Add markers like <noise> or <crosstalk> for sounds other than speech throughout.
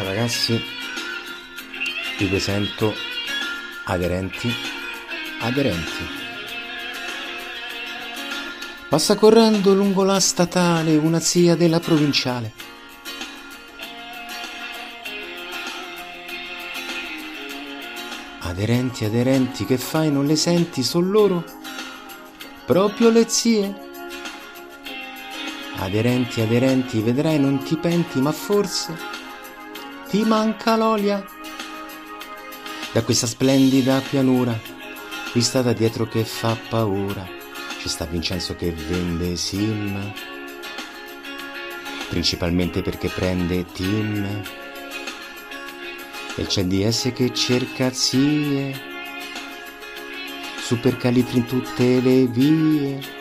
Ciao ragazzi, vi presento aderenti, aderenti. Passa correndo lungo la statale una zia della provinciale. Aderenti, aderenti, che fai, non le senti, sono loro? Proprio le zie? Aderenti, aderenti, vedrai non ti penti, ma forse ti manca l'olia. Da questa splendida pianura, vista da dietro che fa paura, ci sta Vincenzo che vende sim, principalmente perché prende team. E c'è DS che cerca zie, super calitri in tutte le vie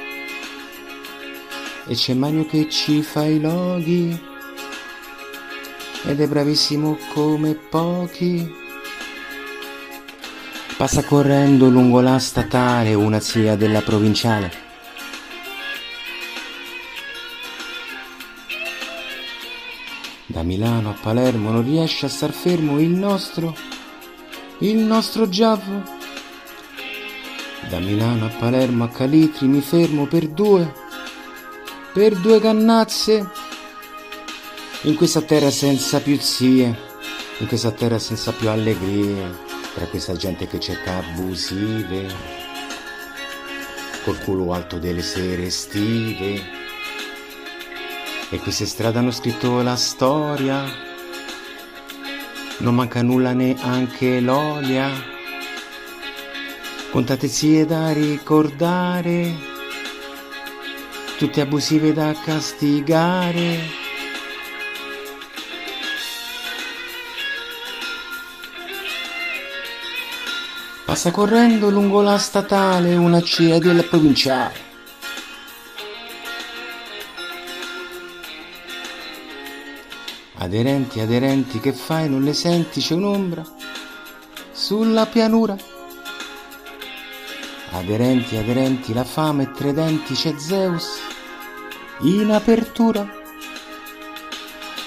e c'è Mario che ci fa i loghi ed è bravissimo come pochi. Passa correndo lungo la statale una zia della provinciale. Da Milano a Palermo non riesce a star fermo il nostro, il nostro Giavo. Da Milano a Palermo a Calitri mi fermo per due per due cannazze in questa terra senza più zie, in questa terra senza più allegrie, tra questa gente che cerca abusive, col culo alto delle sere estive. E queste strade hanno scritto la storia, non manca nulla neanche l'olia, contate zie da ricordare tutte abusive da castigare. Passa correndo lungo la statale una cia della provinciale. Aderenti, aderenti, che fai? Non le senti? C'è un'ombra sulla pianura. Aderenti, aderenti, la fame e tre denti, c'è Zeus in apertura.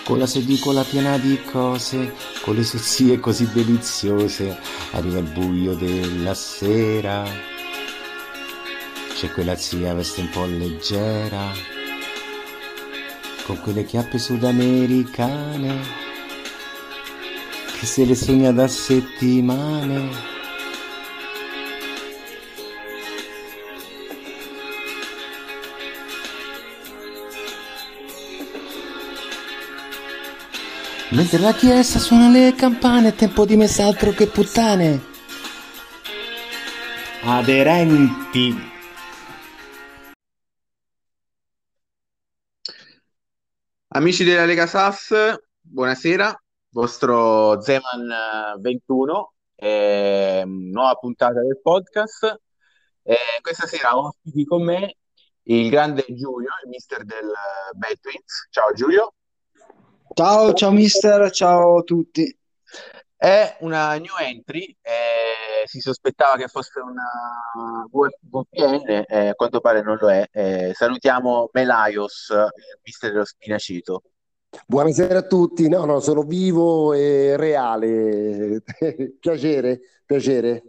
Con la sedicola piena di cose, con le sozzie così deliziose, arriva il buio della sera. C'è quella zia veste un po' leggera, con quelle chiappe sudamericane, che se le sogna da settimane Mentre la chiesa suona le campane, è tempo di mess'altro che puttane. Aderenti. Amici della Lega SAS, buonasera. Vostro Zeman 21, eh, nuova puntata del podcast. Eh, questa sera ho ospiti con me il grande Giulio, il mister del Bad Twins. Ciao Giulio. Ciao, ciao mister, ciao a tutti. È una new entry, eh, si sospettava che fosse una VPN, eh, a quanto pare non lo è. Eh, salutiamo Melaios, il mister dello Spinacito. Buonasera a tutti, no, no, sono vivo e reale. <laughs> piacere, piacere.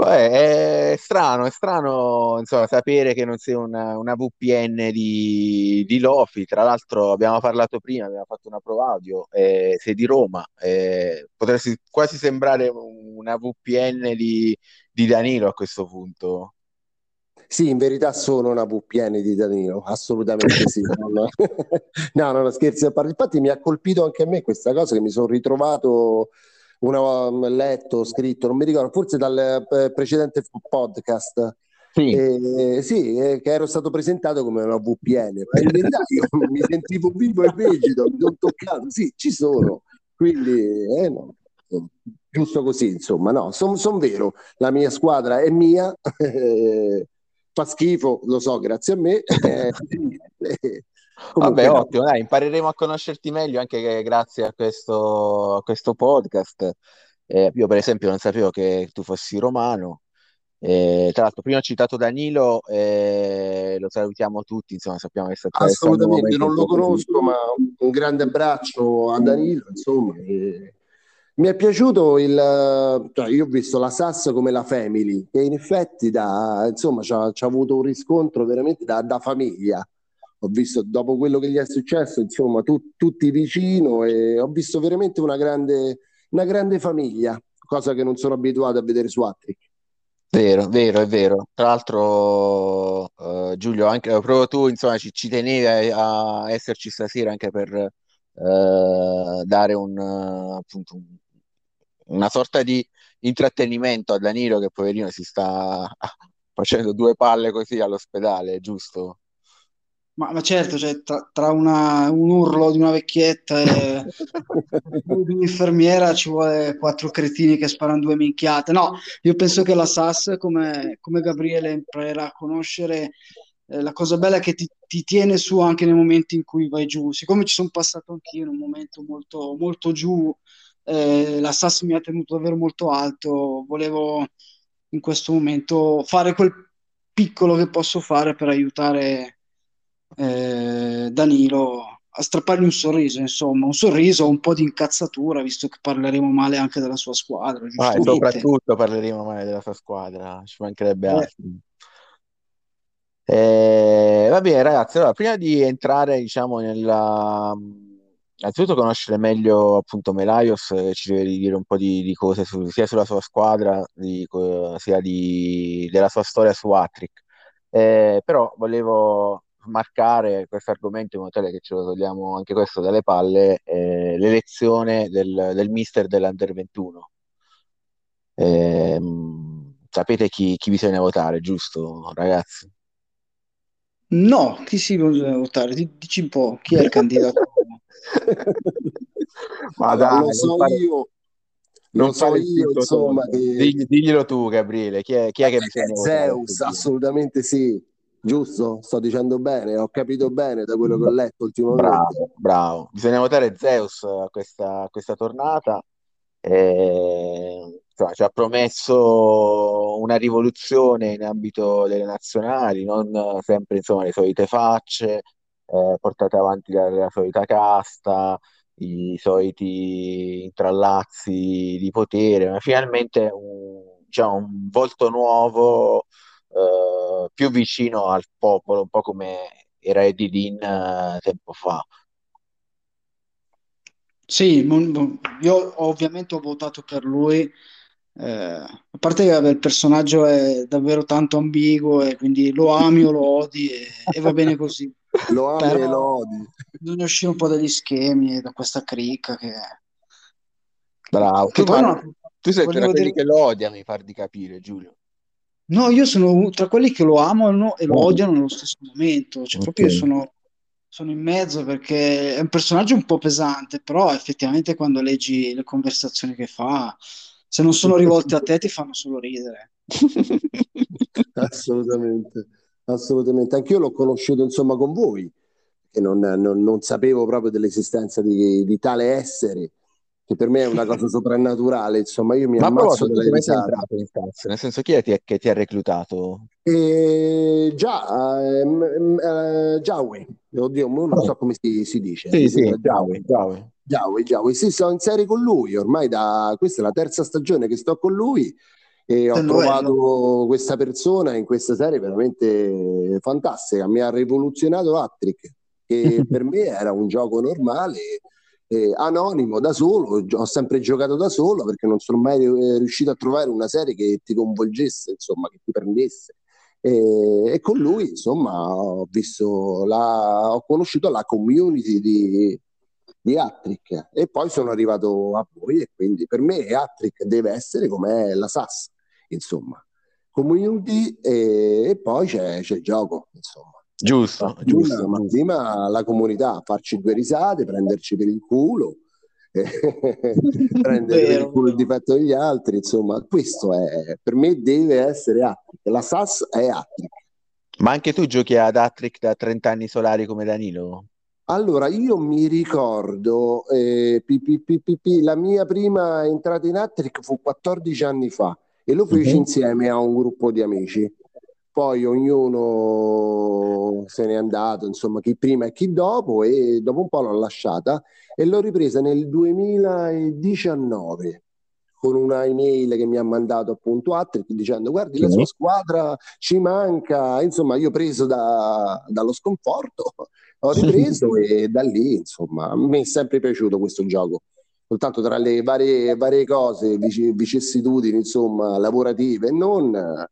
Beh, è strano, è strano insomma, sapere che non sei una, una VPN di, di Lofi. Tra l'altro, abbiamo parlato prima, abbiamo fatto una prova audio. Eh, sei di Roma, eh, potresti quasi sembrare una VPN di, di Danilo a questo punto. Sì, in verità sono una VPN di Danilo, assolutamente sì. <laughs> <laughs> no, no, no, scherzi a parte. Infatti, mi ha colpito anche a me questa cosa che mi sono ritrovato una, letto, scritto, non mi ricordo, forse dal eh, precedente podcast. Sì, eh, sì eh, che ero stato presentato come una VPN, ma in verità io <laughs> mi sentivo vivo e vegeto, mi sono toccato, sì, ci sono, quindi eh, no, giusto così, insomma, no, sono son vero, la mia squadra è mia, <laughs> fa schifo, lo so, grazie a me, <laughs> eh, Comunque, Vabbè, ottimo, dai, impareremo a conoscerti meglio anche grazie a questo, a questo podcast. Eh, io, per esempio, non sapevo che tu fossi romano. Eh, tra l'altro, prima ho citato Danilo, eh, lo salutiamo tutti, insomma, sappiamo che sta Assolutamente, non lo conosco, ma un grande abbraccio a Danilo, insomma. Eh, mi è piaciuto il... Cioè, io ho visto la SAS come la Family, che in effetti da, insomma, ci ha avuto un riscontro veramente da, da, famiglia. Ho visto, dopo quello che gli è successo, insomma, tu, tutti vicino e ho visto veramente una grande, una grande famiglia, cosa che non sono abituato a vedere su Attrick. Vero, vero, è vero. Tra l'altro, uh, Giulio, anche proprio tu, insomma, ci, ci tenevi a, a, esserci stasera anche per uh, dare un, uh, appunto, un, una sorta di intrattenimento a Danilo che poverino si sta <laughs> facendo due palle così all'ospedale, giusto? Ma, ma certo, cioè, tra, tra una, un urlo di una vecchietta e <laughs> di un'infermiera ci vuole quattro cretini che sparano due minchiate. No, io penso che la SAS, come, come Gabriele imparerà a conoscere, eh, la cosa bella è che ti, ti, tiene su anche nei momenti in cui vai giù. Siccome ci sono passato anch'io in un momento molto, molto giù, eh, la SAS mi ha tenuto davvero molto alto. Volevo in questo momento fare quel piccolo che posso fare per aiutare eh, Danilo a strappargli un sorriso, insomma, un sorriso, un po' di incazzatura, visto che parleremo male anche della sua squadra. Ah, soprattutto parleremo male della sua squadra, ci mancherebbe eh. altro. Eh, va bene, ragazzi. Allora, prima di entrare, diciamo, nella innanzitutto conoscere meglio appunto Melaios, eh, ci deve dire un po' di, di cose su, sia sulla sua squadra, di, sia di, della sua storia su Attrick. Eh, però volevo marcare questo argomento in modo tale che ce lo togliamo anche questo dalle palle, eh, l'elezione del, del mister dell'Under 21. Eh, sapete chi, chi, bisogna votare, giusto ragazzi? No, chi si bisogna votare? Dici un po', chi è il candidato? <laughs> Ma dai, lo so fare... io. Non so io, insomma, che... Digli, diglielo tu, Gabriele. Chi è, chi è che bisogna votare? Zeus, assolutamente sì. Giusto? Sto dicendo bene, ho capito bene da quello che ho letto ultimamente. Bravo, bravo. Bisogna votare Zeus a questa, questa tornata. E, insomma, ci ha promesso una rivoluzione in ambito delle nazionali, non sempre insomma, le solite facce, eh, portate avanti dalla solita casta, i soliti intrallazzi di potere, ma finalmente un, diciamo, un volto nuovo eh, più vicino al popolo, un po' come era Eddie Dean eh, tempo fa. Sì, io ovviamente ho votato per lui, eh, a parte che il personaggio è davvero tanto ambiguo e quindi lo ami o lo odi e, e va bene così. <laughs> lo ami Però e lo odi. Bisogna uscire un po' dagli schemi da questa cricca che... Bravo, che tu, non... tu sei tra quelli dire... che lo odia, mi par di capire, Giulio. No, io sono tra quelli che lo amano e lo odiano nello stesso momento, cioè okay. proprio io sono, sono, in mezzo perché è un personaggio un po' pesante, però effettivamente quando leggi le conversazioni che fa, se non sono rivolte a te ti fanno solo ridere. <laughs> assolutamente, assolutamente. Anch'io l'ho conosciuto insomma con voi, che non, non, non sapevo proprio dell'esistenza di, di tale essere che per me è una cosa soprannaturale, insomma, io mi Ma ammazzo entrato in cazzo? Nel senso, chi è che, che ti ha reclutato? Eh, già, ehm, eh, Giaui, oddio, non oh. so come si, si dice. Sì, sì, Giaui, Giaui. Giaui, Giaui, sì, sto in serie con lui, ormai da, questa è la terza stagione che sto con lui e ho trovato questa persona in questa serie veramente fantastica, mi ha rivoluzionato Attrick, che <laughs> per me era un gioco normale eh, anonimo da solo, ho sempre giocato da solo perché non sono mai eh, riuscito a trovare una serie che ti coinvolgesse, insomma, che ti prendesse. E, e con lui, insomma, ho la, ho conosciuto la community di, di Attrick e poi sono arrivato a voi e quindi per me Attrick deve essere come la SAS, insomma, community e, e poi c'è, c'è il gioco, insomma. Giusto, giusto. Prima, ma prima la comunità, farci due risate, prenderci per il culo, <laughs> prendere per il culo il difetto degli altri, insomma, questo è, per me deve essere Attrick, la SAS è Attrick. Ma anche tu giochi ad Attrick da 30 anni solari come Danilo? Allora, io mi ricordo, eh, pi, pi, pi, la mia prima entrata in Attrick fu 14 anni fa e lo feci Mhm. insieme a un gruppo di amici. Poi ognuno se n'è andato, insomma, chi prima e chi dopo, e dopo un po' l'ho lasciata e l'ho ripresa nel 2019 con una email che mi ha mandato appunto Attrick dicendo guardi la sua squadra ci manca, insomma io preso da- dallo sconforto ho ripreso e da lì insomma mi è sempre piaciuto questo gioco. Soltanto tra le varie, varie cose, vici- vicissitudini insomma lavorative e non,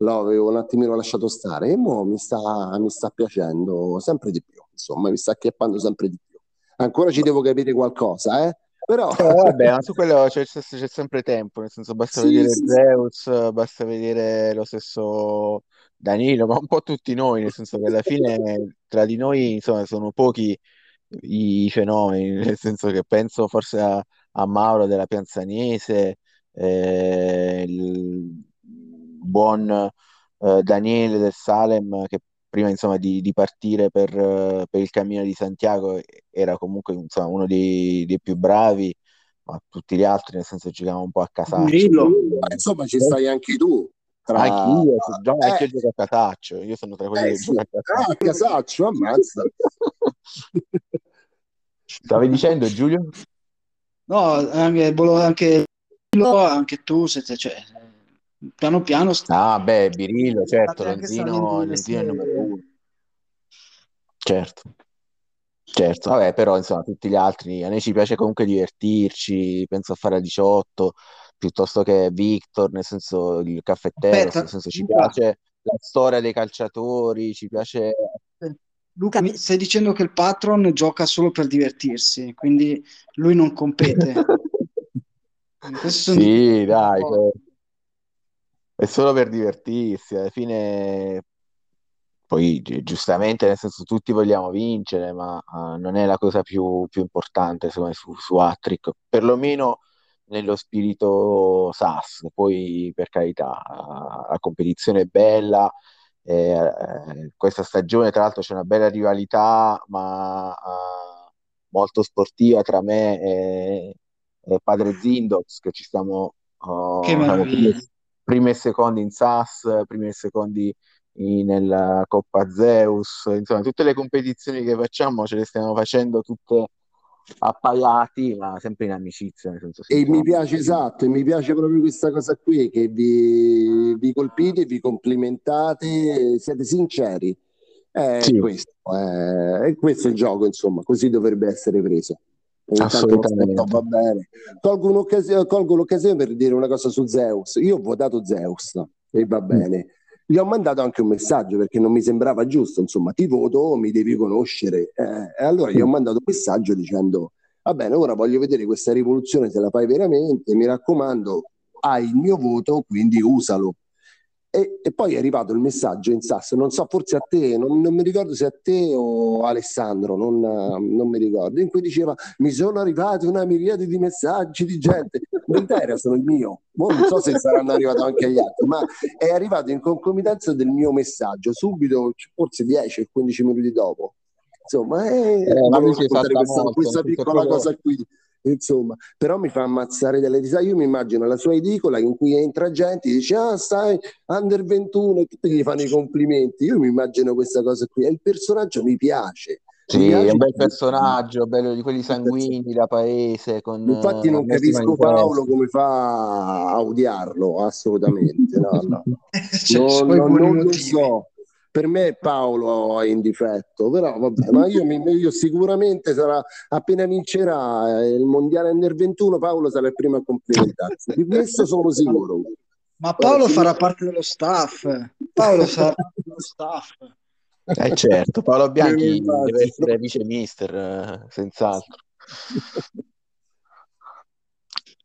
l'avevo un attimino lasciato stare e mo mi sta, mi sta piacendo sempre di più, insomma mi sta acchiappando sempre di più. Ancora ci devo capire qualcosa, eh? Però Eh, vabbè, ma su <laughs> quello c'è c'è sempre tempo, nel senso basta sì, vedere sì, sì. Zeus, basta vedere lo stesso Danilo, ma un po' tutti noi, nel senso che alla fine tra di noi insomma sono pochi i fenomeni, <laughs> nel senso che penso forse a, a Mauro della Pianzanese, eh, il buon eh, Daniele del Salem che prima insomma di, di partire per, eh, per il cammino di Santiago era comunque insomma, uno dei, dei più bravi, ma tutti gli altri nel senso giocavamo un po' a casaccio. Murillo. Ma insomma ci stai anche tu tra... Anch'io, anche Eh, io gioco a casaccio, io sono tra quelli eh che sì, gioca a ah, casaccio. Casaccio, ammazza. <laughs> Stavi dicendo Giulio? No, anche, anche, anche tu, siete, cioè, piano piano sta- Ah, beh, Birillo, certo, Lonzino, Lonzino è il numero uno. Certo, certo. Vabbè, però insomma, tutti gli altri, a noi ci piace comunque divertirci, penso a fare a 18, piuttosto che Victor, nel senso il caffettero, nel Aspetta, senso ci Luca, piace la storia dei calciatori, ci piace... Luca, mi stai dicendo che il patron gioca solo per divertirsi, quindi lui non compete. <laughs> Sì, dai, cioè, è solo per divertirsi, alla fine poi gi- giustamente, nel senso tutti vogliamo vincere, ma eh, non è la cosa più, più importante secondo me su, su Hattrick, perlomeno nello spirito SAS, poi per carità, eh, la competizione è bella, eh, eh, questa stagione tra l'altro c'è una bella rivalità, ma eh, molto sportiva tra me e, e Padre Zindox, che ci stiamo, oh, che. Primi e secondi in SAS, primi e secondi in- nella Coppa Zeus, insomma, tutte le competizioni che facciamo ce le stiamo facendo tutte appaiati, ma sempre in amicizia, senso E mi piace esatto, e mi piace proprio questa cosa qui, che vi, vi colpite, vi complimentate, siete sinceri. È Sì, questo, è, è questo il gioco, insomma, così dovrebbe essere preso. Assolutamente. va bene. Colgo un'occasione, colgo l'occasione per dire una cosa su Zeus. Io ho votato Zeus e va Mm. bene. Gli ho mandato anche un messaggio perché non mi sembrava giusto, insomma, ti voto, mi devi conoscere. Eh, e allora gli ho mandato un messaggio dicendo, va bene, ora voglio vedere questa rivoluzione se la fai veramente, mi raccomando, hai il mio voto, quindi usalo. E, e poi è arrivato il messaggio in SAS, non so, forse a te, non, non mi ricordo se a te o Alessandro, non, non mi ricordo, in cui diceva mi sono arrivati una miriade di messaggi di gente, verità era solo il mio, non so se saranno arrivati anche agli altri, ma è arrivato in concomitanza del mio messaggio, subito, forse 10 o 15 minuti dopo. Insomma, eh, Eh, ma questa, molto, questa è piccola cosa qui. Insomma, però mi fa ammazzare delle risate. Io mi immagino la sua edicola in cui entra gente e dice: Ah, stai under 21 e tutti gli fanno i complimenti. Io mi immagino questa cosa qui. E il personaggio mi piace. Mi Sì, è un bel personaggio, bello di quelli sanguigni da paese, con Infatti non capisco. Paolo come fa a odiarlo, assolutamente. No, no. <laughs> Cioè, Non, non- non lo so. Per me Paolo è in difetto, però vabbè, ma io, mi- io sicuramente sarà, appena vincerà il mondiale under 21, Paolo sarà il primo a complimentarsi. Di questo sono sicuro. Ma Paolo Sì. farà parte dello staff. Paolo sarà parte dello staff. Eh certo, Paolo Bianchi lo deve essere vice mister, eh, senz'altro.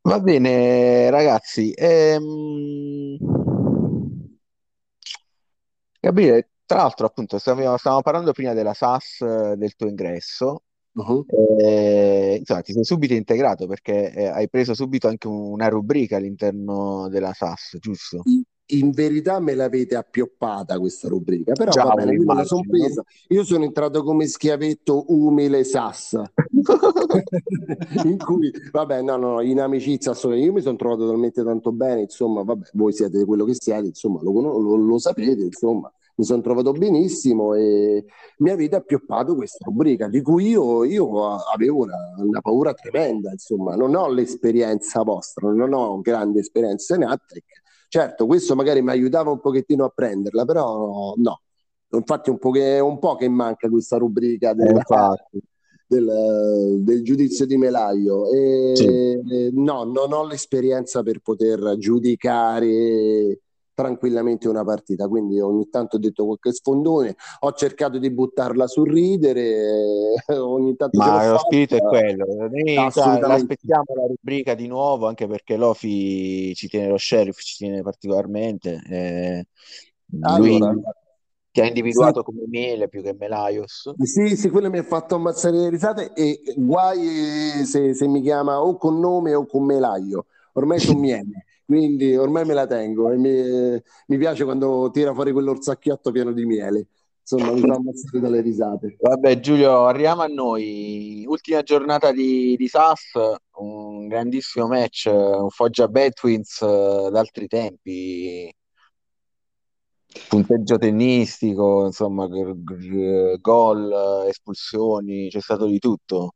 Va bene, ragazzi. Ehm... Gabriele, tra l'altro, appunto, stavamo, stavamo parlando prima della SAS, eh, del tuo ingresso. Uh-huh. Eh, insomma, ti sei subito integrato perché eh, hai preso subito anche una rubrica all'interno della SAS, giusto? in verità me l'avete appioppata questa rubrica, però Già, va bene, la sono presa. Io sono entrato come schiavetto umile sassa, <laughs> in cui, vabbè, no, no, in amicizia, io mi sono trovato talmente tanto bene, insomma, vabbè, voi siete quello che siete, insomma, lo, lo, lo sapete, insomma, mi sono trovato benissimo e mi avete appioppato questa rubrica di cui io, io avevo una, una, paura tremenda, insomma, non ho l'esperienza vostra, non ho grande esperienza in Attrick, Certo, questo magari mi aiutava un pochettino a prenderla, però no. Infatti un po' che, un po che manca questa rubrica della, eh, del, del, giudizio di Melaio. E, sì. No, non ho l'esperienza per poter giudicare tranquillamente una partita. Quindi ogni tanto ho detto qualche sfondone, ho cercato di buttarla sul ridere, <laughs> ogni tanto Ma lo spirito è quello. Aspettiamo la rubrica di nuovo, anche perché Lofi ci tiene lo sheriff, ci tiene particolarmente. Eh, lui allora, ti ha individuato sì. come Miele più che Melaios. Sì, sì, quello mi ha fatto ammazzare le risate e guai se, se mi chiama o con nome o con Melaio. Ormai sono Miele quindi ormai me la tengo e mi, mi piace quando tira fuori quell'orsacchiotto pieno di miele. Insomma, mi fa ammazzare dalle risate. Vabbè, Giulio, arriviamo a noi. Ultima giornata di, di SAS, un grandissimo match, un Foggia Betwins uh, d'altri tempi. Punteggio tennistico, insomma, gol, espulsioni, c'è stato di tutto.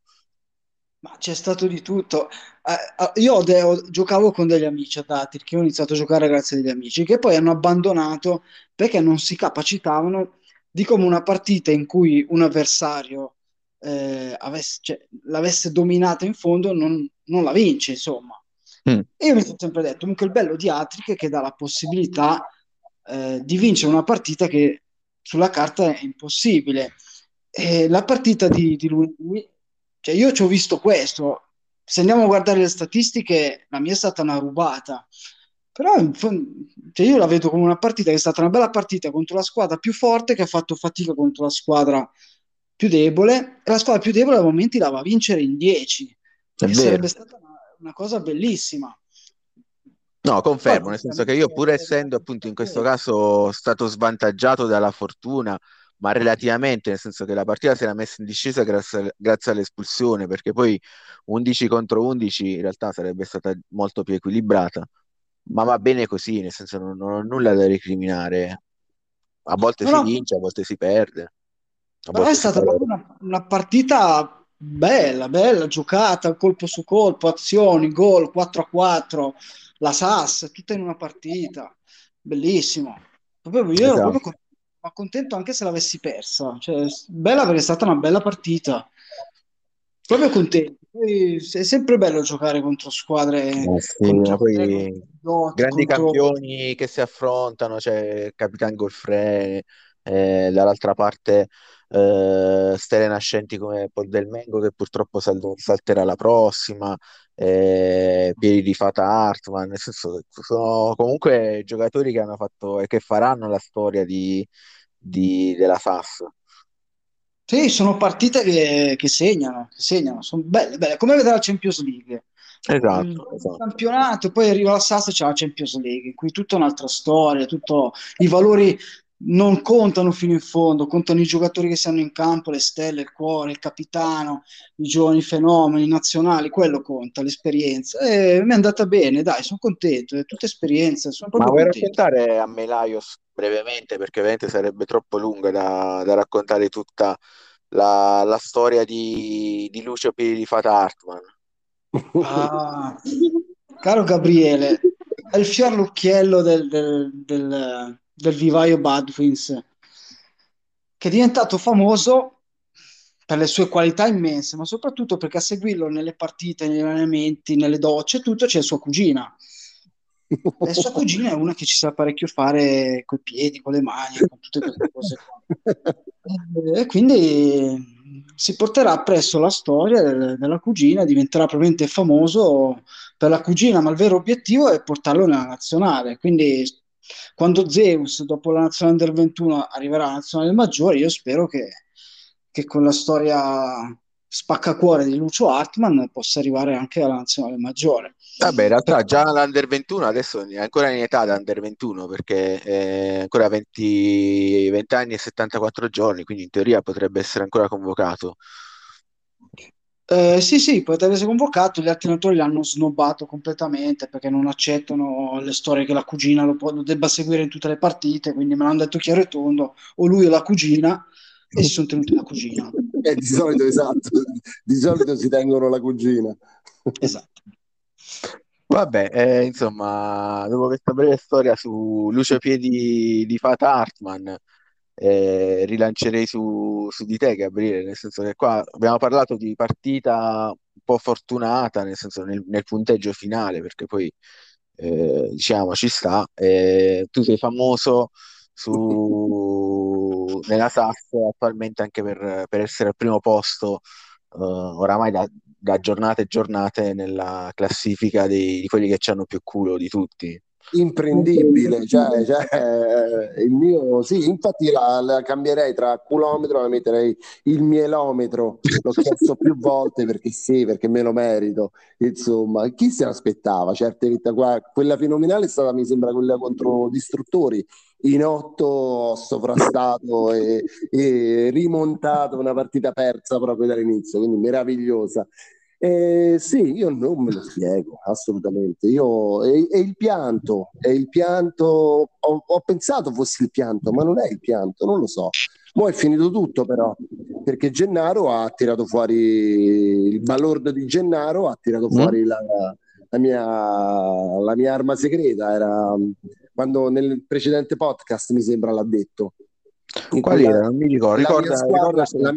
Ma c'è stato di tutto. Eh, io ho de- ho- giocavo con degli amici a Datir, che ho iniziato a giocare grazie agli amici, che poi hanno abbandonato perché non si capacitavano di come una partita in cui un avversario eh, avesse, cioè, l'avesse dominata in fondo non, non la vince, insomma. Mm. E io mi sono sempre detto, comunque il bello di Atric è che dà la possibilità eh, di vincere una partita che sulla carta è impossibile. E la partita di, di lunedì cioè io ci ho visto questo, se andiamo a guardare le statistiche, la mia è stata una rubata, però cioè io la vedo come una partita che è stata una bella partita contro la squadra più forte che ha fatto fatica contro la squadra più debole. E la squadra più debole a momenti la va a vincere in 10 che sarebbe stata una, una, cosa bellissima. No confermo nel senso che io pur essendo appunto in questo caso stato svantaggiato dalla fortuna ma relativamente, nel senso che la partita si era messa in discesa grazie, grazie all'espulsione, perché poi 11 contro 11 in realtà sarebbe stata molto più equilibrata, ma va bene così, nel senso non, non ho nulla da recriminare. A volte no, si no. vince, a volte si perde. Però è stata proprio una, una, partita bella, bella, giocata, colpo su colpo, azioni, gol, 4 a 4, la SAS, tutta in una partita. Bellissimo. Proprio io esatto. proprio ma contento anche se l'avessi persa. Cioè, bella perché è stata una bella partita. Proprio contento. Poi è sempre bello giocare contro squadre. Eh sì, contro poi doti, grandi contro... campioni che si affrontano, cioè Capitan Golfre, eh, dall'altra parte eh, stelle nascenti come Paul Del Mengo che purtroppo sal- salterà la prossima, eh, piedi di Fata Hartman, nel senso sono comunque giocatori che hanno fatto e che faranno la storia di, di, della SAS. Sì, sono partite che, che segnano, che segnano, sono belle, belle, come vedere la Champions League. Esatto, il, esatto. campionato, poi arriva la SAS e c'è la Champions League, in cui tutta un'altra storia, tutto, i valori non contano fino in fondo, contano i giocatori che stanno in campo, le stelle, il cuore, il capitano, i giovani fenomeni nazionali, quello conta, l'esperienza. E mi è andata bene, dai, sono contento, è tutta esperienza. Sono Ma vuoi raccontare a Melaios brevemente, perché ovviamente sarebbe troppo lunga da, da raccontare tutta la, la storia di, di, Lucio Piri di Fata Hartman. Ah, caro Gabriele, è il fior l'occhiello del, del, del del vivaio Badwins, che è diventato famoso per le sue qualità immense, ma soprattutto perché a seguirlo nelle partite, negli allenamenti, nelle docce, tutto c'è sua cugina. E sua cugina è una che ci sa parecchio fare coi piedi, con le mani, con tutte queste cose. E quindi si porterà presso la storia del, della cugina, diventerà probabilmente famoso per la cugina, ma il vero obiettivo è portarlo nella nazionale. Quindi quando Zeus dopo la nazionale del 21 arriverà alla nazionale maggiore, io spero che, che con la storia spaccacuore di Lucio Hartman possa arrivare anche alla nazionale maggiore. Vabbè, in realtà già l'Under 21 adesso è ancora in età da Under 21 perché è ancora 20, 20 anni e 74 giorni, quindi in teoria potrebbe essere ancora convocato. Eh, sì, sì, potrebbe essere convocato, gli allenatori l'hanno snobbato completamente perché non accettano le storie che la cugina lo, può, lo debba seguire in tutte le partite, quindi me l'hanno detto chiaro e tondo, o lui o la cugina, e si sono tenuti la cugina. <laughs> Eh, di solito, esatto, di solito si tengono la cugina. Esatto. Vabbè, eh, insomma, dopo questa breve storia su Lucio Piedi di Fata Hartman, eh, rilancerei su, su, di te, Gabriele, nel senso che qua abbiamo parlato di partita un po' fortunata, nel senso nel, nel punteggio finale, perché poi eh, diciamo ci sta. Eh, tu sei famoso su, <laughs> nella SAS attualmente anche per, per essere al primo posto uh, oramai da, da, giornate e giornate nella classifica di, di quelli che ci hanno più culo di tutti imprendibile, cioè, cioè, il mio sì, infatti la, la, cambierei tra chilometro, la metterei il mielometro, l'ho chiesto più volte perché sì, perché me lo merito, insomma, chi se l'aspettava? Certe vita qua, quella fenomenale è stata, mi sembra, quella contro distruttori, in otto ho sovrastato e, e rimontato una partita persa proprio dall'inizio, quindi meravigliosa. Eh, sì, io non me lo spiego assolutamente. Io, è, è il pianto, è il pianto. Ho, ho, pensato fosse il pianto, ma non è il pianto, non lo so. Ora è finito tutto, però, perché Gennaro ha tirato fuori il balordo di Gennaro, ha tirato mm. fuori la, la, mia, la mia arma segreta. Era quando nel precedente podcast mi sembra l'ha detto. Qual era? Non mi ricordo. Ricorda, squadra, ricorda la,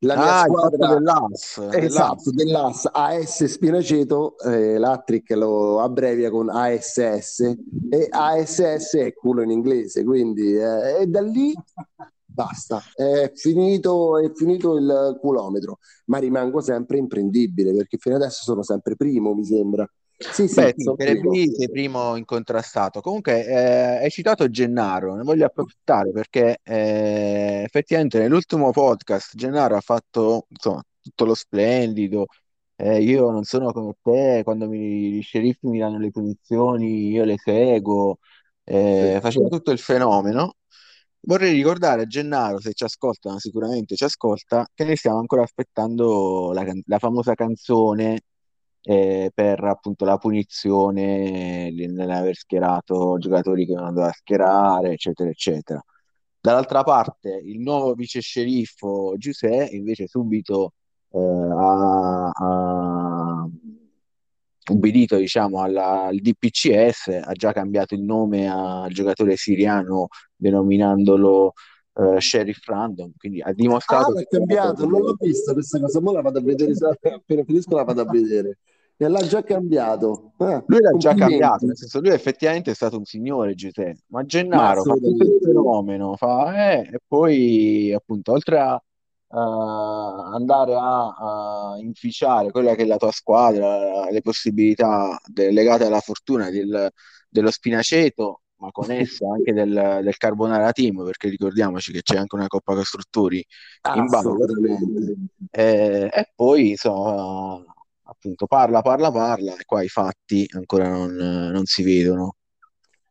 la mia ah, squadra dell'AS, esatto, dell'AS AS Spinaceto, eh, l'Attrick lo abbrevia con ASS e ASS è culo in inglese, quindi eh, e da lì basta, è finito, è finito il chilometro, ma rimango sempre imprendibile perché fino adesso sono sempre primo, mi sembra. Sì, sì, Beh, sì, primo. sei primo incontrastato. Comunque, eh, hai citato Gennaro, ne voglio approfittare perché eh, effettivamente nell'ultimo podcast Gennaro ha fatto insomma, tutto lo splendido. Eh, io non sono come te, quando mi, i sceriffi mi danno le punizioni, io le seguo, eh, sì. faceva tutto il fenomeno. Vorrei ricordare a Gennaro, se ci ascolta, sicuramente ci ascolta, che noi stiamo ancora aspettando la, la famosa canzone eh, per appunto la punizione nell'aver schierato giocatori che non doveva schierare, eccetera, eccetera. Dall'altra parte, il nuovo vice sceriffo Giuseppe invece subito eh, ha, ha ubbidito diciamo, alla, al DPCS, ha già cambiato il nome al giocatore siriano denominandolo uh, Sheriff Random, quindi ha dimostrato... Ah, è cambiato, non l'ho visto questa cosa, ma la vado a vedere, appena finisco la vado a vedere l'ha già cambiato. Eh, lui l'ha già cambiato, nel senso lui effettivamente è stato un signore Giuseppe, ma Gennaro ma fa il fenomeno, fa, eh, e poi appunto oltre a uh, andare a, a, inficiare quella che è la tua squadra, le possibilità de- legate alla fortuna del, dello Spinaceto, ma con <laughs> essa anche del, del Carbonara Team, perché ricordiamoci che c'è anche una Coppa Costruttori in ballo. Eh, e poi insomma appunto parla, parla, parla e qua i fatti ancora non, non si vedono.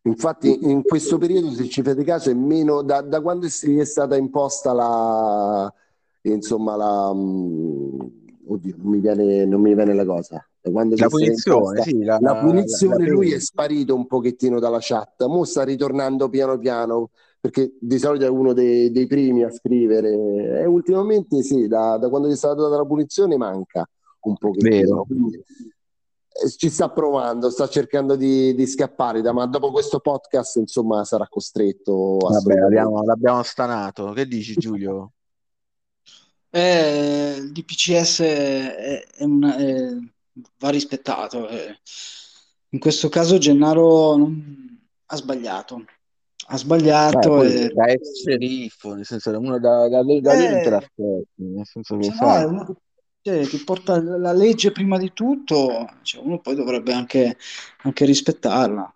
Infatti in questo periodo, se ci fate caso, è meno da, da quando gli è stata imposta la, insomma, la, mm, oddio, non mi viene, non mi viene la cosa. Da quando la punizione, sì, la, la, punizione la, lui è sparito un pochettino dalla chat, mo sta ritornando piano piano perché di solito è uno dei, dei primi a scrivere e ultimamente sì, da, da quando gli è stata data la punizione manca un pochettino. Quindi, eh, ci sta provando, sta cercando di, di scappare, da, ma dopo questo podcast, insomma, sarà costretto. Vabbè, l'abbiamo, l'abbiamo stanato. Che dici, <laughs> Giulio? eh, il DPCS è, è una, è, va rispettato. Eh. In questo caso, Gennaro non, ha sbagliato. Ha sbagliato. Beh, e... Da ex sceriffo, nel senso, uno da, da, da, eh, lì non te l'aspetti, nel senso che cioè, no, uno, cioè, che porta la legge prima di tutto, cioè, uno poi dovrebbe anche, anche rispettarla.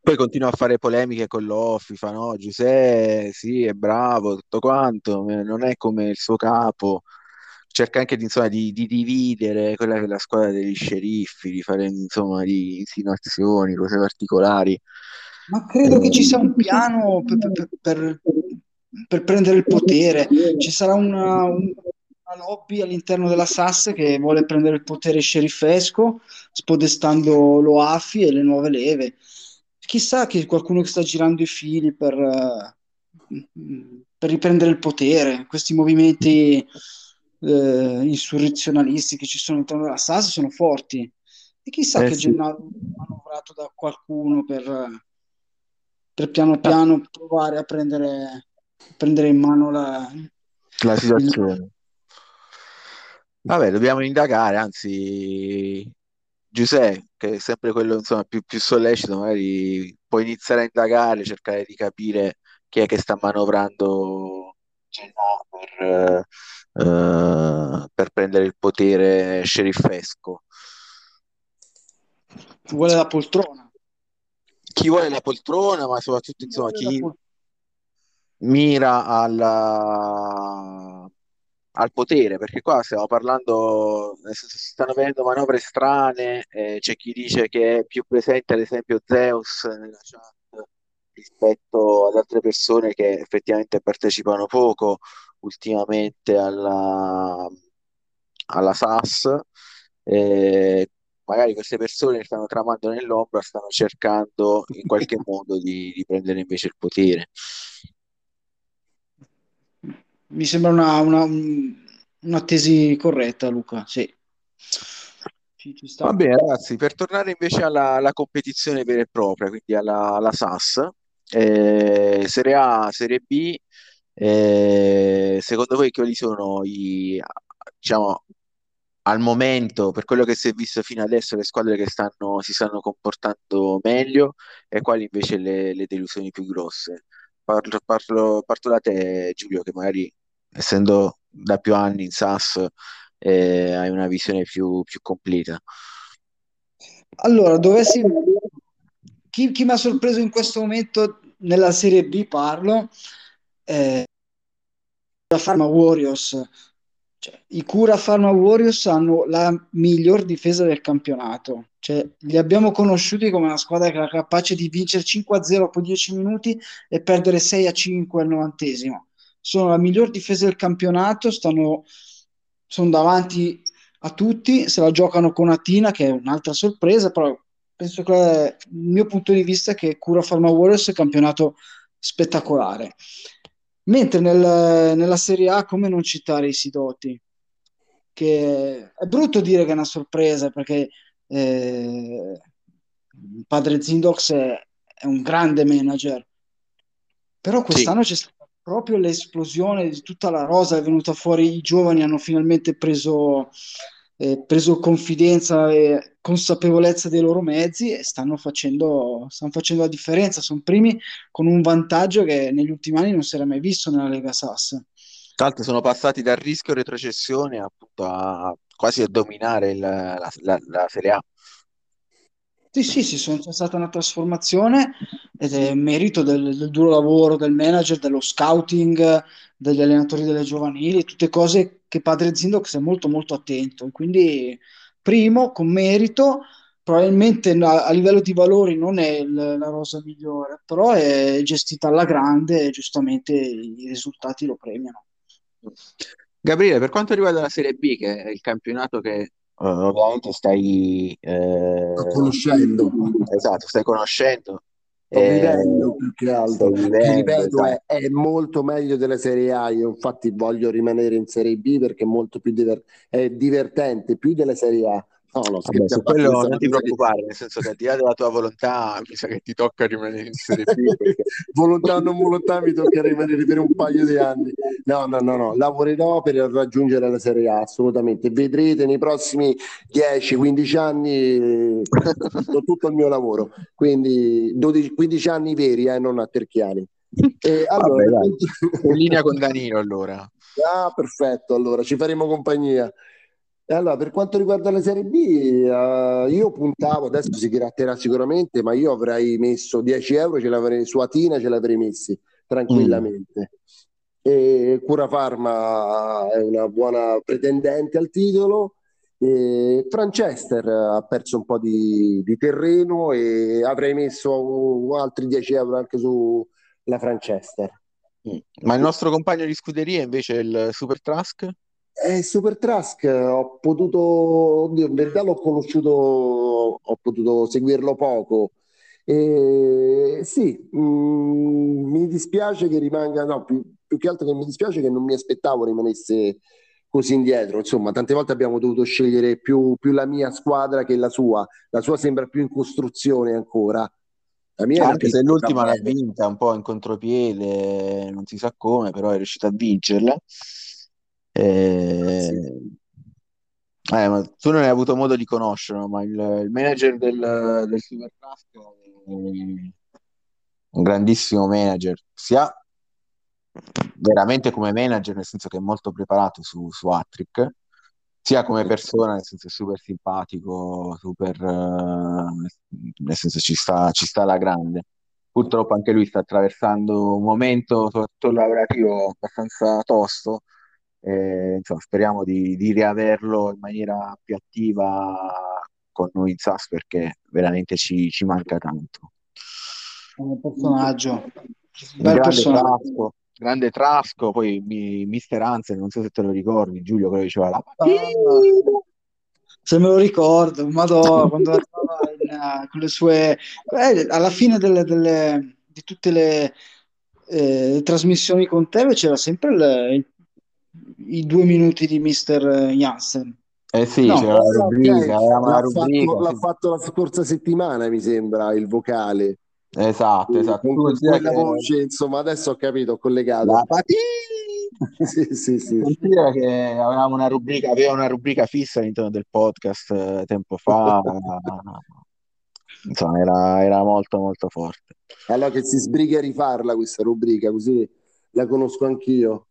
Poi continua a fare polemiche con l'Offi, fa no, Giuseppe sì, è bravo, tutto quanto, non è come il suo capo. cerca anche di, insomma, di, di, dividere quella che è la squadra degli sceriffi, di fare insomma di insinuazioni, cose particolari. Ma credo eh, che ci sia un piano per, per, per, per prendere il potere. Ci sarà una, una, lobby all'interno della SAS che vuole prendere il potere sceriffesco, spodestando l'OAFI e le nuove leve. Chissà che qualcuno che sta girando i fili per, per riprendere il potere. Questi movimenti eh, insurrezionalisti che ci sono all'interno della SAS sono forti. E chissà eh, che sì. manovrato da qualcuno per, per piano piano provare a prendere prendere in mano la, la situazione. Il... Vabbè, dobbiamo indagare, anzi, Giuseppe, che è sempre quello insomma, più, più sollecito, magari può iniziare a indagare, cercare di capire chi è che sta manovrando per, uh, per prendere il potere sceriffesco. Vuole la poltrona. Chi vuole la poltrona, ma soprattutto insomma, chi, mira alla, al potere, perché qua stiamo parlando, nel senso, si stanno vedendo manovre strane, eh, c'è chi dice che è più presente ad esempio Zeus nella chat rispetto ad altre persone che effettivamente partecipano poco ultimamente alla, alla SAS. Eh, magari queste persone che stanno tramando nell'ombra stanno cercando in qualche <laughs> modo di, di prendere invece il potere mi sembra una, una, una tesi corretta, Luca. Sì. Va bene, ragazzi, per tornare invece alla, alla competizione vera e propria, quindi alla, alla SAS, eh, Serie A, Serie B, eh, secondo voi quali sono i, diciamo, al momento, per quello che si è visto fino adesso, le squadre che stanno, si stanno comportando meglio e quali invece le, le delusioni più grosse? Parlo, parlo, parto da te, Giulio, che magari essendo da più anni in SAS, eh, hai una visione più, più completa. Allora, dovessi... Chi, chi mi ha sorpreso in questo momento nella Serie B parlo, eh, la Pharma Warriors. Cioè, I Cura Pharma Warriors hanno la miglior difesa del campionato. Cioè, li abbiamo conosciuti come una squadra che era capace di vincere 5-0 dopo 10 minuti e perdere 6-5 al novantesimo sono la miglior difesa del campionato, stanno, sono davanti a tutti, se la giocano con Atina che è un'altra sorpresa, però penso che il mio punto di vista è che Cura Pharma Warriors è un campionato spettacolare. Mentre nel, nella Serie A, come non citare i Sidoti? Che è brutto dire che è una sorpresa perché eh, padre Zindox è, è, un grande manager, però quest'anno sì. c'è stato proprio l'esplosione di tutta la rosa è venuta fuori, i giovani hanno finalmente preso, eh, preso confidenza e consapevolezza dei loro mezzi e stanno facendo, stanno facendo la differenza, sono primi con un vantaggio che negli ultimi anni non si era mai visto nella Lega Sass. L'altro sono passati dal rischio retrocessione appunto a quasi a dominare il, la, la, la Serie A. Sì, sì, sì, sono, c'è stata una trasformazione ed è merito del, del, duro lavoro del manager, dello scouting, degli allenatori delle giovanili, tutte cose che padre Zindox è molto molto attento. Quindi, primo, con merito, probabilmente a, a livello di valori non è il, la rosa migliore, però è gestita alla grande e giustamente i risultati lo premiano. Gabriele, per quanto riguarda la Serie B, che è il campionato che uh, ovviamente stai eh, conoscendo. Esatto, stai conoscendo. Sto eh, vivendo più che altro. Vivendo, ripeto, è, è, molto meglio della Serie A. Io infatti voglio rimanere in Serie B perché è molto più diver- è divertente, più della Serie A No, no, Vabbè, su quello non ti preoccupare, nel senso che al di là della tua volontà, mi sa che ti tocca rimanere in Serie B. Perché... volontà o non volontà, mi tocca rimanere per un paio di anni. No, no, no, no, lavorerò per raggiungere la Serie A, assolutamente. Vedrete nei prossimi 10-15 anni tutto, tutto il mio lavoro, quindi 12, 15 anni veri, eh, non a terchiani. E allora, Vabbè, in linea con Danilo allora. Ah, perfetto, allora ci faremo compagnia. Allora, per quanto riguarda la Serie B, uh, io puntavo, adesso si gratterà sicuramente, ma io avrei messo 10 euro, ce l'avrei, su Atina ce l'avrei messi tranquillamente. Mm. e Cura Pharma è una buona pretendente al titolo. E Franchester ha perso un po' di, di terreno e avrei messo altri 10 euro anche sulla Franchester. Mm. Ma il nostro compagno di scuderia invece il Super Trask? Eh, Super Trask ho potuto, oddio, in verità l'ho conosciuto, ho potuto seguirlo poco. E, sì, mh, mm, mi dispiace che rimanga, no, più, più, che altro che mi dispiace che non mi aspettavo rimanesse così indietro. Insomma, tante volte abbiamo dovuto scegliere più, più la mia squadra che la sua. La sua sembra più in costruzione ancora. Anche se l'ultima l'ha vinta un po' in contropiede, non si sa come, però è riuscita a vincerla. Eh, sì. eh, ma tu non hai avuto modo di conoscerlo, ma il, il manager del, del Supercraft è un grandissimo manager, sia veramente come manager, nel senso che è molto preparato su, su Attrick, sia come persona, nel senso è super simpatico, super, uh, nel senso ci sta, ci sta alla grande. Purtroppo anche lui sta attraversando un momento, soprattutto lavorativo, abbastanza tosto. E, insomma, speriamo di, di, riaverlo in maniera più attiva con noi in SAS perché veramente ci, ci manca tanto. Un personaggio, un grande personaggio. grande Trasco, poi mi, Mister Hansen, non so se te lo ricordi, Giulio che diceva la ah, se me lo ricordo, madonna, quando la trova uh, con le sue... Eh, alla fine delle, delle, di tutte le eh, trasmissioni con te c'era sempre il, il, i due minuti di Mister Jansen. Eh sì, no, c'era la rubrica, okay. l'ha, rubrica, fatto, sì. l'ha fatto la scorsa settimana, mi sembra, il vocale. Esatto, esatto. Con quella voce, insomma, adesso ho capito, ho collegato. La <laughs> sì, sì, sì. che avevamo una rubrica, aveva una rubrica fissa all'interno del podcast eh, tempo fa. <laughs> Insomma, era, era, molto molto forte. Allora che si sbriga a rifarla questa rubrica, così la conosco anch'io.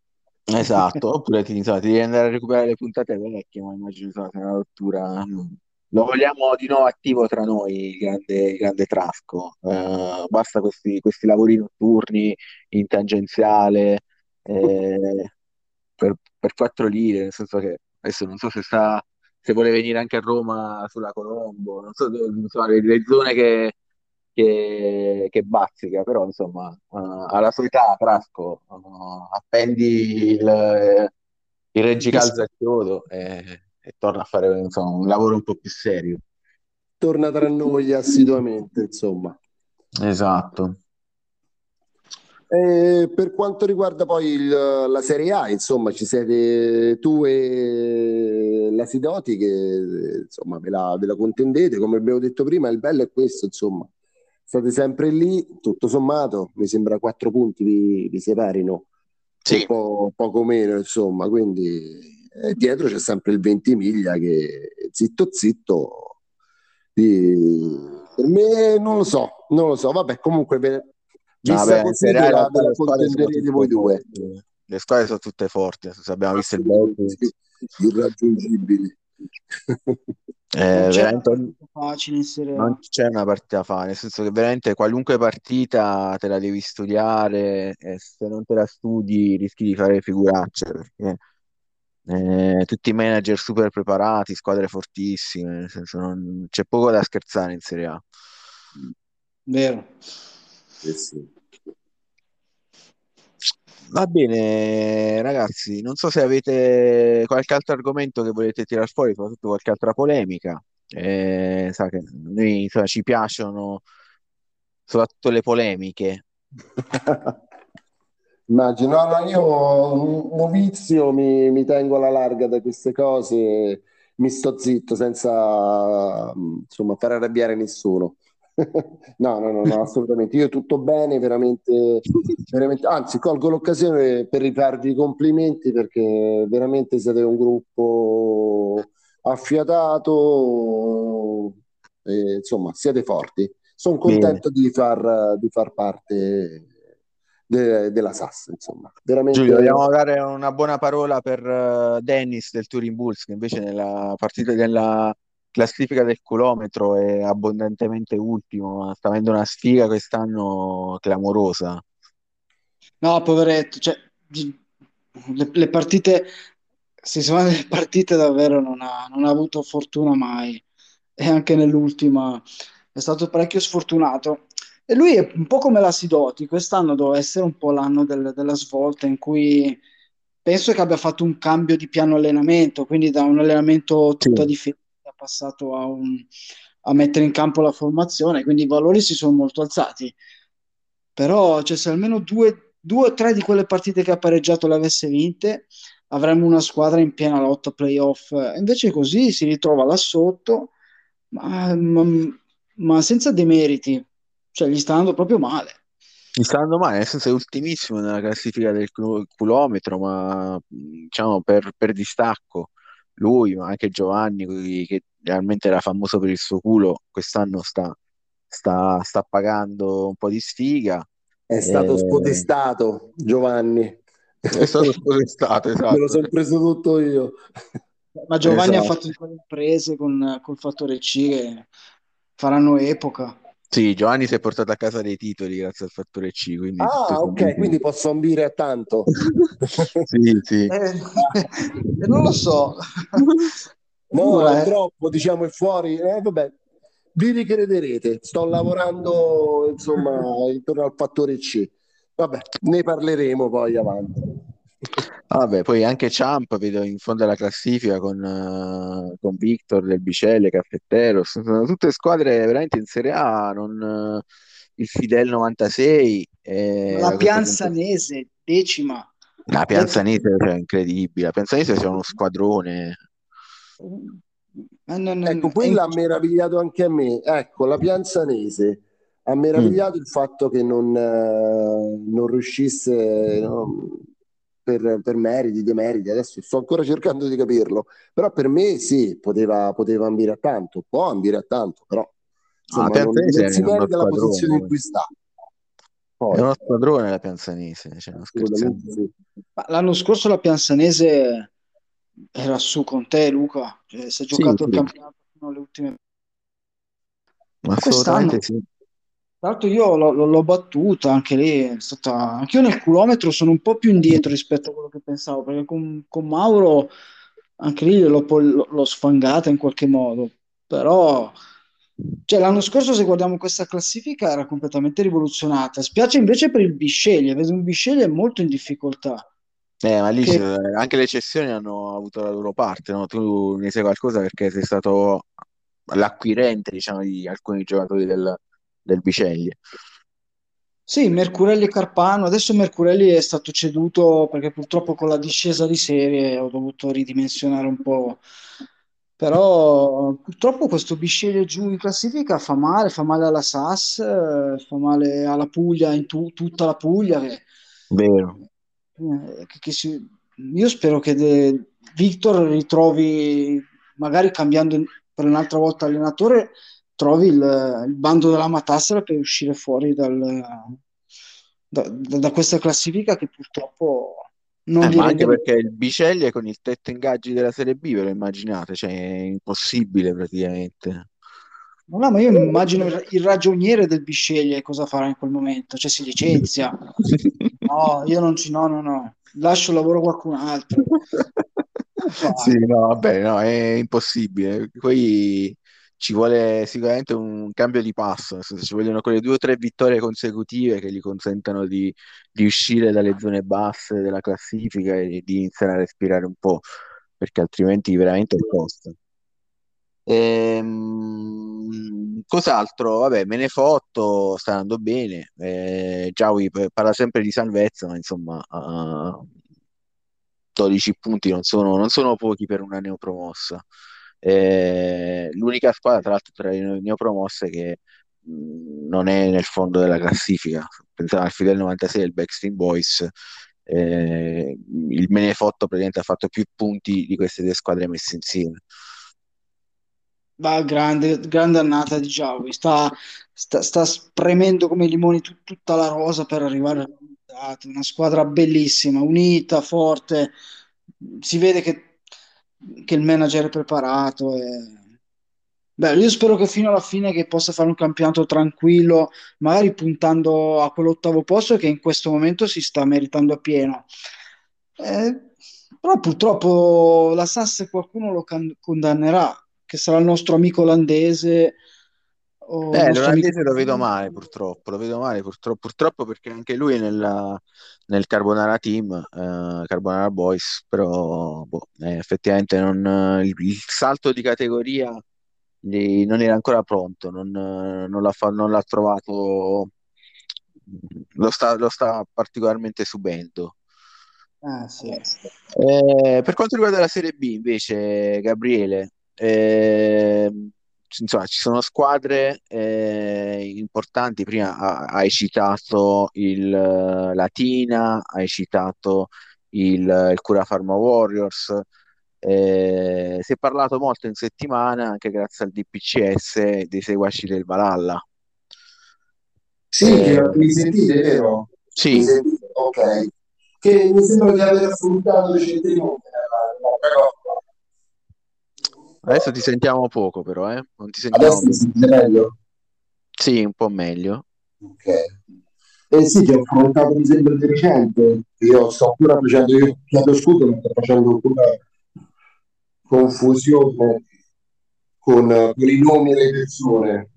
Esatto, oppure ti, insomma, ti devi andare a recuperare le puntate vecchie, ma immagino insomma, sia una rottura lo vogliamo di nuovo attivo tra noi, il grande, il grande Trasco. Uh, basta questi, questi, lavori notturni in tangenziale eh, per, per quattro lire, nel senso che adesso non so se sta se vuole venire anche a Roma sulla Colombo, non so insomma, le, le zone che, che, che, bazzica, però insomma uh, alla sua età Trasco uh, appendi il, il reggicalzo al chiodo e e torna a fare insomma, un lavoro un po' più serio. Torna tra noi assiduamente, insomma. Esatto. E per quanto riguarda poi il, la Serie A, insomma, ci siete tu e la Sidoti che insomma ve la, ve la, contendete, come abbiamo detto prima, il bello è questo, insomma, state sempre lì, tutto sommato, mi sembra quattro punti vi, vi separino, sì. po', poco meno, insomma, quindi e dietro c'è sempre il Ventimiglia che zitto zitto di... per me non lo so, non lo so, vabbè comunque vista Vabbè, la, ve la contenderete voi due. Le squadre sono tutte forti, se abbiamo visto il Belgio. Irraggiungibili. <laughs> Eh, veramente facile non c'è una partita facile, nel senso che veramente qualunque partita te la devi studiare e se non te la studi rischi di fare figuracce perché eh, tutti i manager super preparati, squadre fortissime, nel senso non, c'è poco da scherzare in Serie A. Vero. Eh sì. Va bene, ragazzi, non so se avete qualche altro argomento che volete tirare fuori, soprattutto qualche altra polemica. Eh, sa che noi insomma, ci piacciono soprattutto le polemiche. <laughs> Immagino, no, io novizio mi, mi tengo alla larga da queste cose, mi sto zitto senza insomma, fare arrabbiare nessuno. <laughs> no, no, no, no, assolutamente. Io tutto bene, veramente, veramente, anzi, colgo l'occasione per rifarvi i complimenti perché veramente siete un gruppo affiatato, e, insomma, siete forti. Sono contento di far, di far parte de- della SAS. Insomma, veramente... Giulio, vogliamo dare una buona parola per uh, Dennis del Turing Bulls, che invece nella partita della classifica del chilometro è abbondantemente ultimo, sta avendo una sfiga quest'anno clamorosa. No, poveretto, cioè, le, le partite, si sono le partite davvero non ha, non ha avuto fortuna mai e anche nell'ultima è stato parecchio sfortunato. E lui è un po' come la Sidoti, quest'anno doveva essere un po' l'anno del, della svolta in cui penso che abbia fatto un cambio di piano allenamento, quindi da un allenamento tutta Sì. difesa passato a, un, a mettere in campo la formazione, quindi i valori si sono molto alzati. Però cioè, se almeno due, due o tre di quelle partite che ha pareggiato le avesse vinte, avremmo una squadra in piena lotta playoff. Invece così si ritrova là sotto, ma, ma, ma senza demeriti, cioè gli sta andando proprio male. Mi sta andando male, nel senso è ultimissimo nella classifica del chilometro, ma diciamo per, per distacco. Lui, ma anche Giovanni, che realmente era famoso per il suo culo, quest'anno sta, sta, sta pagando un po' di sfiga. È stato Eh, spodestato Giovanni. è stato spodestato, <laughs> Me lo esatto. sono preso tutto io. Ma Giovanni ha Esatto. fatto quelle imprese con, col fattore C che faranno epoca. Sì, Giovanni si è portato a casa dei titoli grazie al fattore C, quindi Ah, ok, quindi posso ambire a tanto. <laughs> Sì, sì. <laughs> Eh, non lo so. No, Pure, è eh. troppo, diciamo, è fuori. Eh, vabbè, vi ricrederete. Sto lavorando, insomma, intorno al fattore C. Vabbè, ne parleremo poi avanti. Vabbè, poi anche Ciampa vedo in fondo alla classifica con, eh, con Victor del Bicelle, Caffettero, sono tutte squadre veramente in Serie A, non, eh, il Fidel 96, eh, La a questo punto Pianzanese, decima. la Pianzanese cioè, è incredibile, la Pianzanese è uno squadrone, Eh, non- Ecco, è quella ha meravigliato anche a me. Ecco, la Pianzanese ha Mm. meravigliato il fatto che non, eh, non riuscisse no, per, per meriti, demeriti. Adesso sto ancora cercando di capirlo. Però per me sì, poteva, poteva ambire a tanto, può ambire a tanto, però insomma non, Pianzanese non si è merita la posizione in squadrone, cui sta. è Poi, uno squadrone la Pianzanese, cioè, non sì. Ma L'anno scorso la Pianzanese era su con te, Luca. Cioè, si è Sì, giocato il sì, campionato fino alle ultime. Quest'anno, assolutamente sì. Tra l'altro, io l'ho, battuta anche lì. È stata... Anche io nel chilometro sono un po' più indietro rispetto a quello che pensavo, perché con, con Mauro anche lì l'ho, sfangata in qualche modo. Però, cioè, l'anno scorso, se guardiamo questa classifica, era completamente rivoluzionata. Spiace invece per il Bisceglie, vedo un Bisceglie molto in difficoltà. Eh, ma lì Che... anche le cessioni hanno avuto la loro parte, no? Tu ne sai qualcosa perché sei stato l'acquirente, diciamo, di alcuni giocatori del, del Biceglie. Sì, Mercurelli e Carpano. Adesso Mercurelli è stato ceduto perché purtroppo con la discesa di serie ho dovuto ridimensionare un po'. Però purtroppo questo Bisceglie giù in classifica fa male, fa male alla SAS, eh, fa male alla Puglia, in tu- tutta la Puglia. Che, Vero. eh, che- che si- io spero che De- Victor ritrovi, magari cambiando per un'altra volta allenatore, trovi il, il bando della matassera per uscire fuori dal, da, da- questa classifica che purtroppo non Eh, ma anche rende perché il Biceglie con il tetto ingaggi della Serie B, ve lo immaginate? Cioè, è impossibile praticamente. No, no, ma io mi immagino il, ragioniere del Bisceglie cosa farà in quel momento, cioè si licenzia. <laughs> No, io non ci, no, no, no, lascio il lavoro a qualcun altro. <laughs> Sì, no, vabbè, no, è impossibile. Poi ci vuole sicuramente un cambio di passo, nel senso ci vogliono quelle due o tre vittorie consecutive che gli consentano di, di uscire dalle zone basse della classifica e di iniziare a respirare un po', perché altrimenti veramente è tosta. Ehm, cos'altro? Vabbè, Menefotto sta andando bene. Eh, Giaui parla sempre di salvezza, ma insomma, ah, 12 punti non sono, non sono pochi per una neopromossa. Eh, l'unica squadra, tra l'altro, tra le neopromosse che non è nel fondo della classifica. Pensavo al Fidel 96 del Backstreet Boys. eh, il Menefotto praticamente ha fatto più punti di queste due squadre messe insieme. Va, grande, grande annata di Giaui, sta, sta, sta spremendo come limoni tut- tutta la rosa per arrivare al risultato. Una squadra bellissima, unita, forte. Si vede che, che il manager è preparato. E... Beh, io spero che fino alla fine che possa fare un campionato tranquillo, magari puntando a quell'ottavo posto che in questo momento si sta meritando a pieno. Eh, però purtroppo la Sass qualcuno lo can- condannerà, che sarà il nostro amico olandese o il Eh, l'olandese lo vedo male purtroppo, lo vedo male purtroppo, purtroppo perché anche lui è nella- nel Carbonara Team, eh, Carbonara Boys, però boh, eh, effettivamente non- il, il salto di categoria gli- non era ancora pronto, non, eh, non l'ha fa- non l'ha trovato, lo sta, lo sta particolarmente subendo. Ah, sì. Eh, per quanto riguarda la Serie B, invece, Gabriele, ehm, insomma, ci sono squadre eh, importanti. Prima ha- hai citato il eh, Latina, hai citato il, il Curafarma Warriors. Eh, si è parlato molto in settimana, anche grazie al DPCS, dei seguaci del Valhalla. Sì, Eh, mi sentite, vero? Sì, sentite? Ok. Che mi sembra di aver affrontato recentemente la cosa. Adesso ti sentiamo poco, però, eh? Non ti sentiamo Adesso mi sentite meglio? Sì, un po' meglio. Ok. Eh sì, che ho affrontato mi sembra di recente. Io sto ancora facendo, io chiedo scusa, ma sto facendo ancora confusione con, con i nomi delle persone.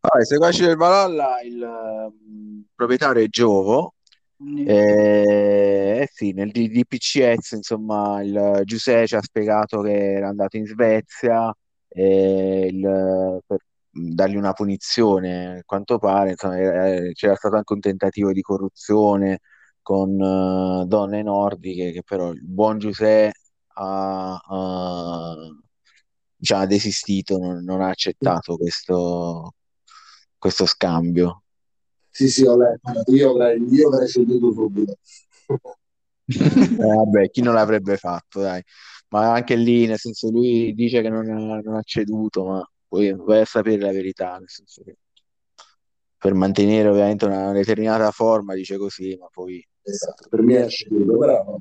Allora, i seguaci del Valhalla, il ehm, proprietario è Giovo. Eh, eh sì, nel DPCS, insomma, il Giuseppe ci ha spiegato che era andato in Svezia e il- per dargli una punizione, a quanto pare, insomma, eh, c'era stato anche un tentativo di corruzione con eh, donne nordiche, che però il buon Giuseppe ha, ha, diciamo, desistito, non, non ha accettato questo, questo scambio. Sì, sì, ho letto. Io avrei, io avrei ceduto subito. <laughs> Eh, vabbè, chi non l'avrebbe fatto, dai. Ma anche lì, nel senso, lui dice che non ha, non ha ceduto, ma poi vai a sapere la verità, nel senso che per mantenere ovviamente una determinata forma dice così, ma poi... Esatto, per me è ceduto, però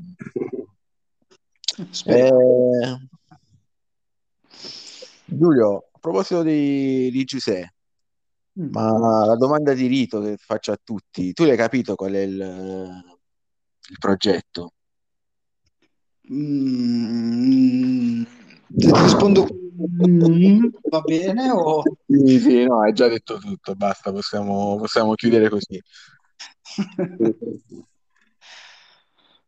Speriamo. Eh, Giulio, a proposito di, di Giuseppe, Mm. ma la domanda di rito che faccio a tutti, tu hai capito qual è il, il progetto? Mm, ti rispondo mm, va bene o Sì, sì, no, hai già detto tutto, basta, possiamo, possiamo chiudere così. <laughs>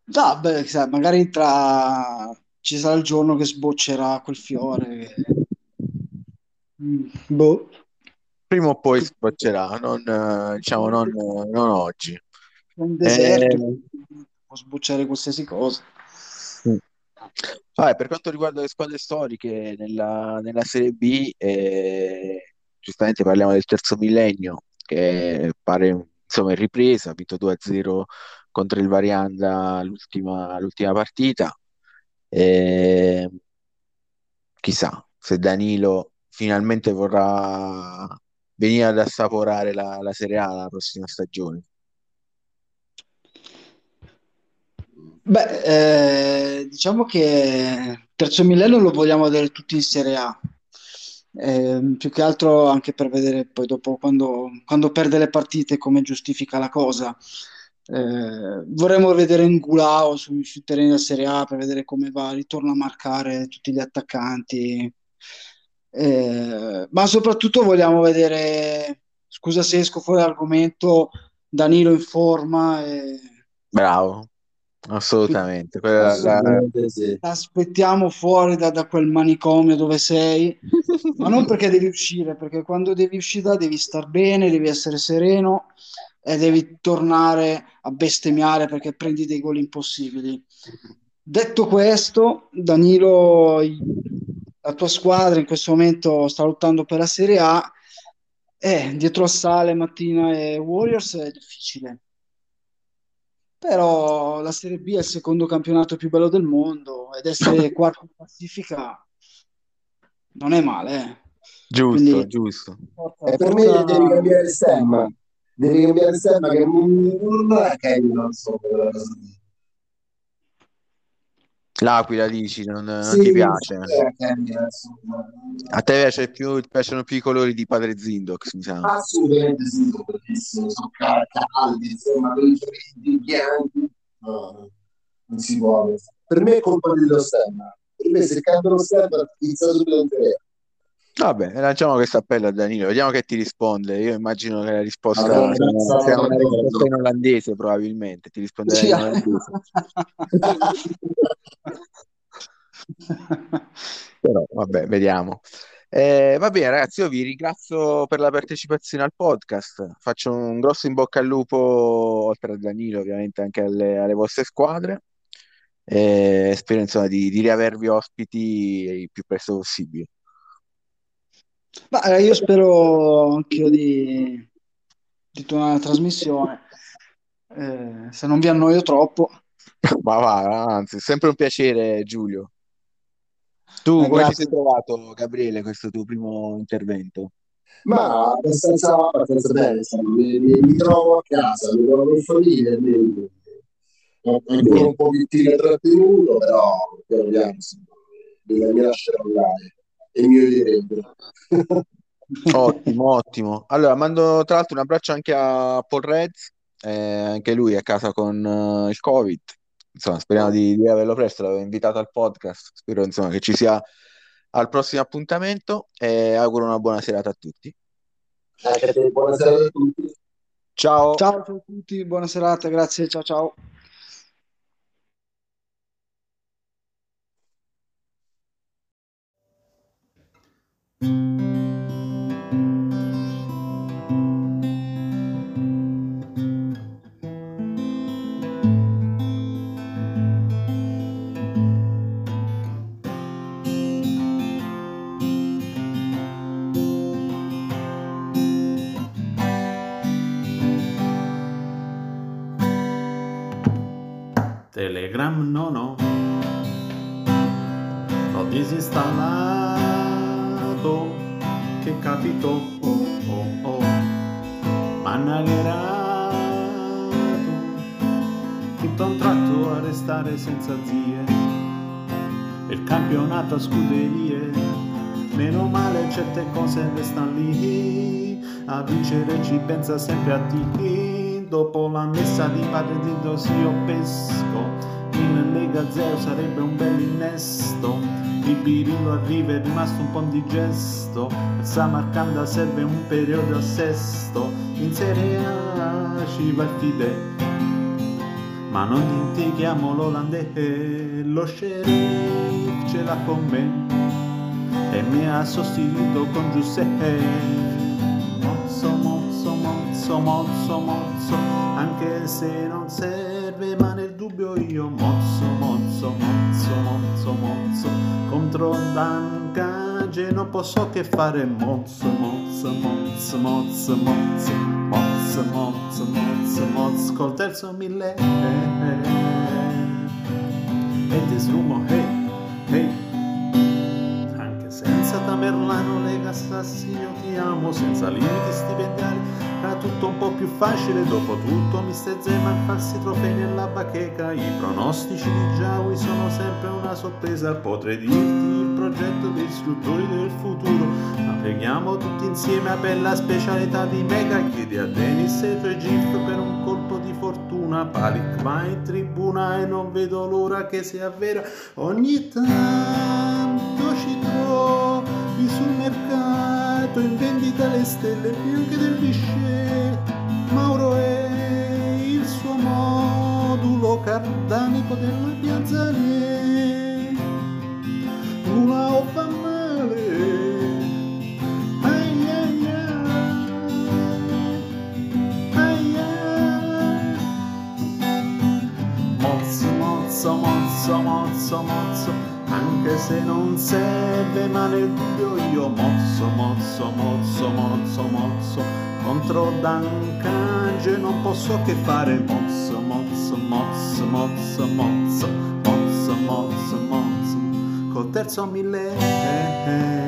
No, beh, magari tra ci sarà il giorno che sboccerà quel fiore. Mm, boh. Prima o poi sboccerà, non, diciamo, non, non oggi. Un deserto, Eh, può sbocciare qualsiasi cosa. mm. Vabbè, per quanto riguarda le squadre storiche nella, nella Serie B, eh, giustamente parliamo del terzo millennio, che pare insomma in ripresa, ha vinto 2-0 contro il Varianda l'ultima l'ultima partita. Eh, chissà se Danilo finalmente vorrà venire ad assaporare la, la Serie A la prossima stagione. Beh, eh, diciamo che terzo millennio lo vogliamo vedere tutti in Serie A. Eh, più che altro anche per vedere poi dopo quando, quando perde le partite come giustifica la cosa. Eh, vorremmo vedere Ngulao sui, sui terreni della Serie A per vedere come va, ritorna a marcare tutti gli attaccanti. Eh, ma soprattutto vogliamo vedere, scusa se esco fuori argomento, Danilo in forma. E... Bravo, assolutamente. Quella è la- assolutamente sì. Aspettiamo fuori da, da quel manicomio dove sei, ma non perché devi uscire, perché quando devi uscire devi star bene, devi essere sereno e devi tornare a bestemmiare perché prendi dei gol impossibili. Detto questo, Danilo, la tua squadra in questo momento sta lottando per la Serie A e dietro a Sale, Mattina e Warriors è difficile. Però la Serie B è il secondo campionato più bello del mondo ed essere quarto in classifica non è male. eh. Giusto, Quindi giusto. forza, E per me devi cambiare il stemma. Devi cambiare il stemma che non, è che quella cosa lì. L'aquila dici, non, non Sì, ti piace? cambia, insomma. A te piace più, ti piacciono più i colori di Padre Zindox, mi sa. Assolutamente sì, sono bellissimi, sono ca- caldi, insomma, quelli freddi, bianchi. No. non si muove. Per me è colpa dello stemma. Per me se cambia lo stemma inizia subito in tre. Vabbè, lanciamo questo appello a Danilo, vediamo che ti risponde. Io immagino che la risposta Allora, sia una risposta in olandese, probabilmente. Ti risponderà in olandese. <laughs> Però, vabbè, vediamo. Eh, va bene, ragazzi, io vi ringrazio per la partecipazione al podcast. Faccio un grosso in bocca al lupo, oltre a Danilo, ovviamente anche alle, alle vostre squadre. E spero, insomma, di, di riavervi ospiti il più presto possibile. Ma eh, io spero anch'io di, di tornare alla trasmissione. Eh, se non vi annoio troppo. <laughs> Ma va, anzi, è sempre un piacere, Giulio. Tu Eh, come grazie. sei trovato, Gabriele, questo tuo primo intervento? Ma abbastanza, abbastanza bene, mi, mi- mi trovo a casa, mi trovo in famiglia, quindi ho ancora un pochettino trattenuto, però piano piano mi, mi lascerò andare e mi odierebbero. Ottimo, ottimo. Allora, mando tra l'altro un abbraccio anche a Paul Reds, eh, anche lui è a casa con eh, il Covid. Insomma, speriamo di, di averlo presto, l'avevo invitato al podcast. Spero insomma, che ci sia al prossimo appuntamento e auguro una buona serata a tutti. Anche a te, buonasera a tutti. Ciao. Ciao a tutti, buona serata, grazie, ciao ciao. Restare senza zie. Il campionato a scuderie Meno male certe cose restano lì. A vincere ci pensa sempre a te Dopo la messa di padre di Dosio Pesco. In Lega Zero sarebbe un bel innesto. Il Birillo arriva è rimasto un po' indigesto. Il Samarcanda serve un periodo a sesto. In Serie A ci va il Fide ma non dimentichiamo l'olandese, lo sheriff ce l'ha con me. E mi ha sostituito con Giuseppe. Mozzo, mozzo, mozzo, mozzo, mozzo, anche se non serve, ma nel dubbio io mozzo, mozzo, mozzo, mozzo, mozzo, contro Dan Cage non posso che fare mozzo, mozzo, mozzo, mozzo, mozzo, mozzo, mozzo, mozzo, mozzo, col terzo mille e disrumo, hey, hey. Anche senza Tamerlano, Lega Assassino ti amo, senza limiti stipendiali, era tutto un po' più facile. Dopo tutto, Mister Zeman falsi trofei nella bacheca. I pronostici di Jawi sono sempre una sorpresa. Potrei dirti progetto dei istruttori del futuro. Ma preghiamo tutti insieme a bella specialità di Mega. Chiedi a Dennis e i GIF per un colpo di fortuna. Palic va in tribuna e non vedo l'ora che sia vera. Ogni tanto ci trovi sul mercato in vendita le stelle bianche del Vichet. Mauro è il suo modulo cardanico della piazza O fa male. Ai ai ai. Ai. Mozzo, mozzo, mozzo, mozzo, mozzo, anche se non serve, ma nel dubbio io mozzo, mozzo, mozzo, mozzo, mozzo, contro Dan Cage non posso che fare mozzo, mozzo, mozzo, mozzo, mozzo, mozzo, mozzo, mozzo, col terzo mille.